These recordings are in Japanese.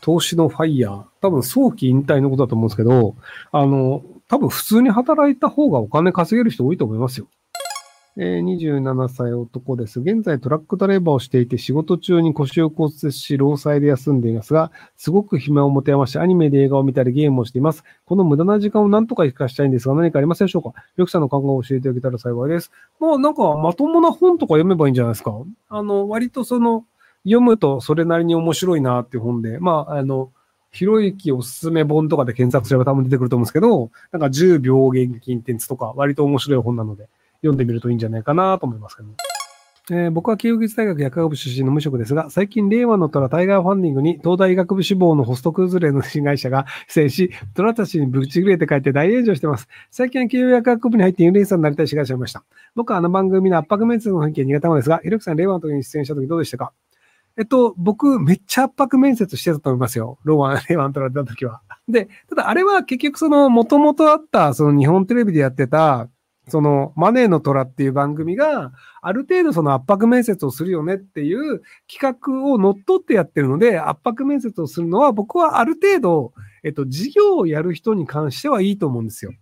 投資のファイヤー。多分早期引退のことだと思うんですけど、あの、多分普通に働いた方がお金稼げる人多いと思いますよ。えー、27歳男です。現在トラックドライバーをしていて仕事中に腰を骨折し、労災で休んでいますが、すごく暇を持て余してアニメで映画を見たりゲームをしています。この無駄な時間を何とか活かしたいんですが、何かありませんでしょうか？よくさんの考えを教えてあげたら幸いです。まあなんかまともな本とか読めばいいんじゃないですか？あの、割とその、読むとそれなりに面白いなっていう本で、まあ、あの、ひろゆきおすすめ本とかで検索すれば多分出てくると思うんですけど、なんか10秒現金転とか割と面白い本なので、読んでみるといいんじゃないかなと思いますけど、えー、僕は慶應義塾大学薬学部出身の無職ですが、最近令和の虎タイガーファンディングに東大医学部志望のホスト崩れの新会社が出演し、虎たちにぶち切れて帰って大炎上してます。最近は慶応薬学部に入ってインフルエンサーになりたい志願者いました。僕はあの番組の圧迫面接の雰囲気が苦手なのですが、ひろきさん令和の時に出演した時どうでしたか？えっと、僕、めっちゃ圧迫面接してたと思いますよ。ローワン、レワントラ出た時は。で、ただあれは結局その、もともとあった、その日本テレビでやってた、そのマネーの虎っていう番組がある程度その圧迫面接をするよねっていう企画を乗っ取ってやってるので圧迫面接をするのは僕はある程度、えっと、事業をやる人に関してはいいと思うんですよ。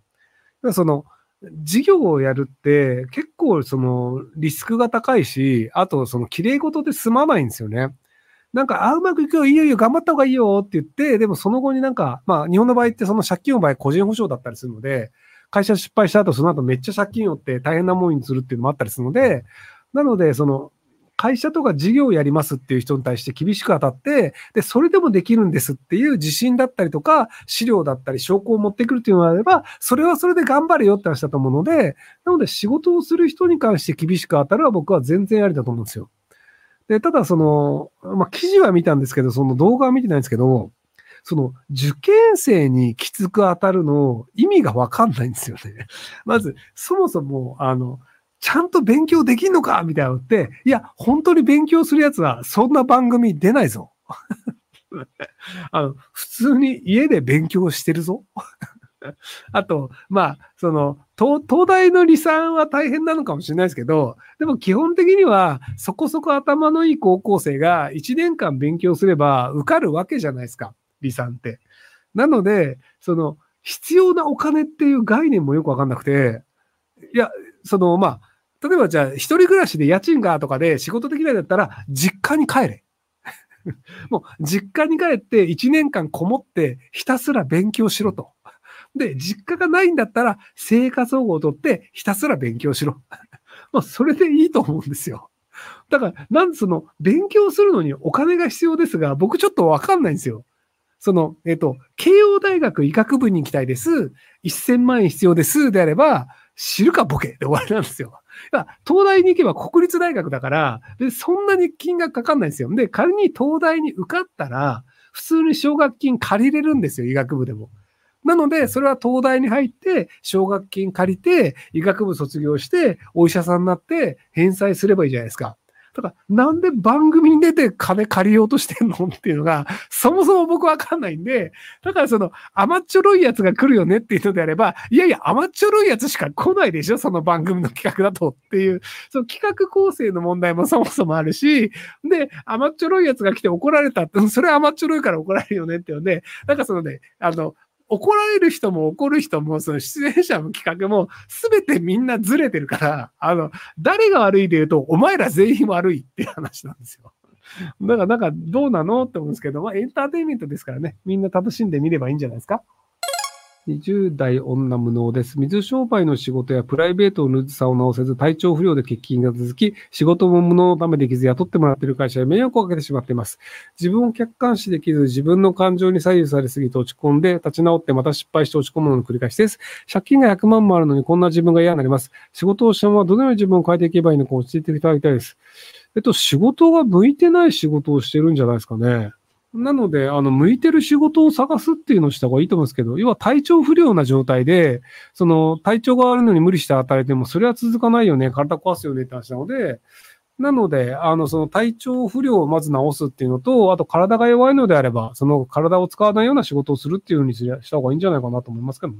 その事業をやるって結構そのリスクが高いし、あとその綺麗事で済まないんですよね。なんか、あ、うまくいくよ、いいよ、いいよ、頑張った方がいいよって言って、でもその後になんか、まあ日本の場合ってその借金の場合個人保証だったりするので、会社失敗した後、その後めっちゃ借金をって大変なものにするっていうのもあったりするので、なので、その、会社とか事業をやりますっていう人に対して厳しく当たって、で、それでもできるんですっていう自信だったりとか、資料だったり、証拠を持ってくるっていうのがあれば、それはそれで頑張れよって話だと思うので、なので仕事をする人に関して厳しく当たるは僕は全然ありだと思うんですよ。で、ただその、まあ、記事は見たんですけど、その動画は見てないんですけど、その受験生にきつく当たるの意味がわかんないんですよね。まず、そもそも、あの、ちゃんと勉強できんのかみたいなのって、いや、本当に勉強するやつはそんな番組出ないぞ。あの、普通に家で勉強してるぞ。あと、まあ、その東、大の離散は大変なのかもしれないですけど、でも基本的にはそこそこ頭のいい高校生が1年間勉強すれば受かるわけじゃないですか。離散って。なので、その、必要なお金っていう概念もよくわかんなくて、いや、その、まあ、例えばじゃあ、一人暮らしで家賃がとかで仕事できないだったら、実家に帰れ。もう、実家に帰って1年間こもってひたすら勉強しろと。で、実家がないんだったら、生活保護を取ってひたすら勉強しろ。まあ、それでいいと思うんですよ。だから、なんその、勉強するのにお金が必要ですが、僕ちょっとわかんないんですよ。その、えっ、と、慶応大学医学部に行きたいです。1000万円必要です。であれば、知るかボケで終わりなんですよ。東大に行けば国立大学だから、でそんなに金額かかんないんですよ。で、仮に東大に受かったら、普通に奨学金借りれるんですよ、医学部でも。なので、それは東大に入って、奨学金借りて、医学部卒業して、お医者さんになって、返済すればいいじゃないですか。ただ、なんで番組に出て金借りようとしてんのっていうのが、そもそも僕わかんないんで、だからその甘っちょろいやつが来るよねっていうのであれば、いやいや、甘っちょろいやつしか来ないでしょその番組の企画だとっていう、その企画構成の問題もそもそもあるし、で、甘っちょろいやつが来て怒られたって、それは甘っちょろいから怒られるよねっていうので、なんかそのね、あの、怒られる人も怒る人も、その出演者も企画も、すべてみんなずれてるから、あの、誰が悪いで言うと、お前ら全員悪いっていう話なんですよ。だから、なんか、どうなのって思うんですけど、まあ、エンターテインメントですからね、みんな楽しんでみればいいんじゃないですか。20代女無能です。水商売の仕事やプライベートのずさを直せず、体調不良で欠勤が続き、仕事も無能のためできず雇ってもらっている会社へ迷惑をかけてしまっています。自分を客観視できず、自分の感情に左右されすぎて落ち込んで、立ち直ってまた失敗して落ち込むのの繰り返しです。借金が100万もあるのにこんな自分が嫌になります。仕事をしたままどのように自分を変えていけばいいのか教えていただきたいです。えっと、仕事が向いてない仕事をしてるんじゃないですかね。なので、あの、向いてる仕事を探すっていうのをした方がいいと思うんですけど、要は体調不良な状態で、その体調があるのに無理して働いても、それは続かないよね、体壊すよねって話なので、なので、あの、その体調不良をまず治すっていうのと、あと体が弱いのであれば、その体を使わないような仕事をするっていうふうにした方がいいんじゃないかなと思いますけどね。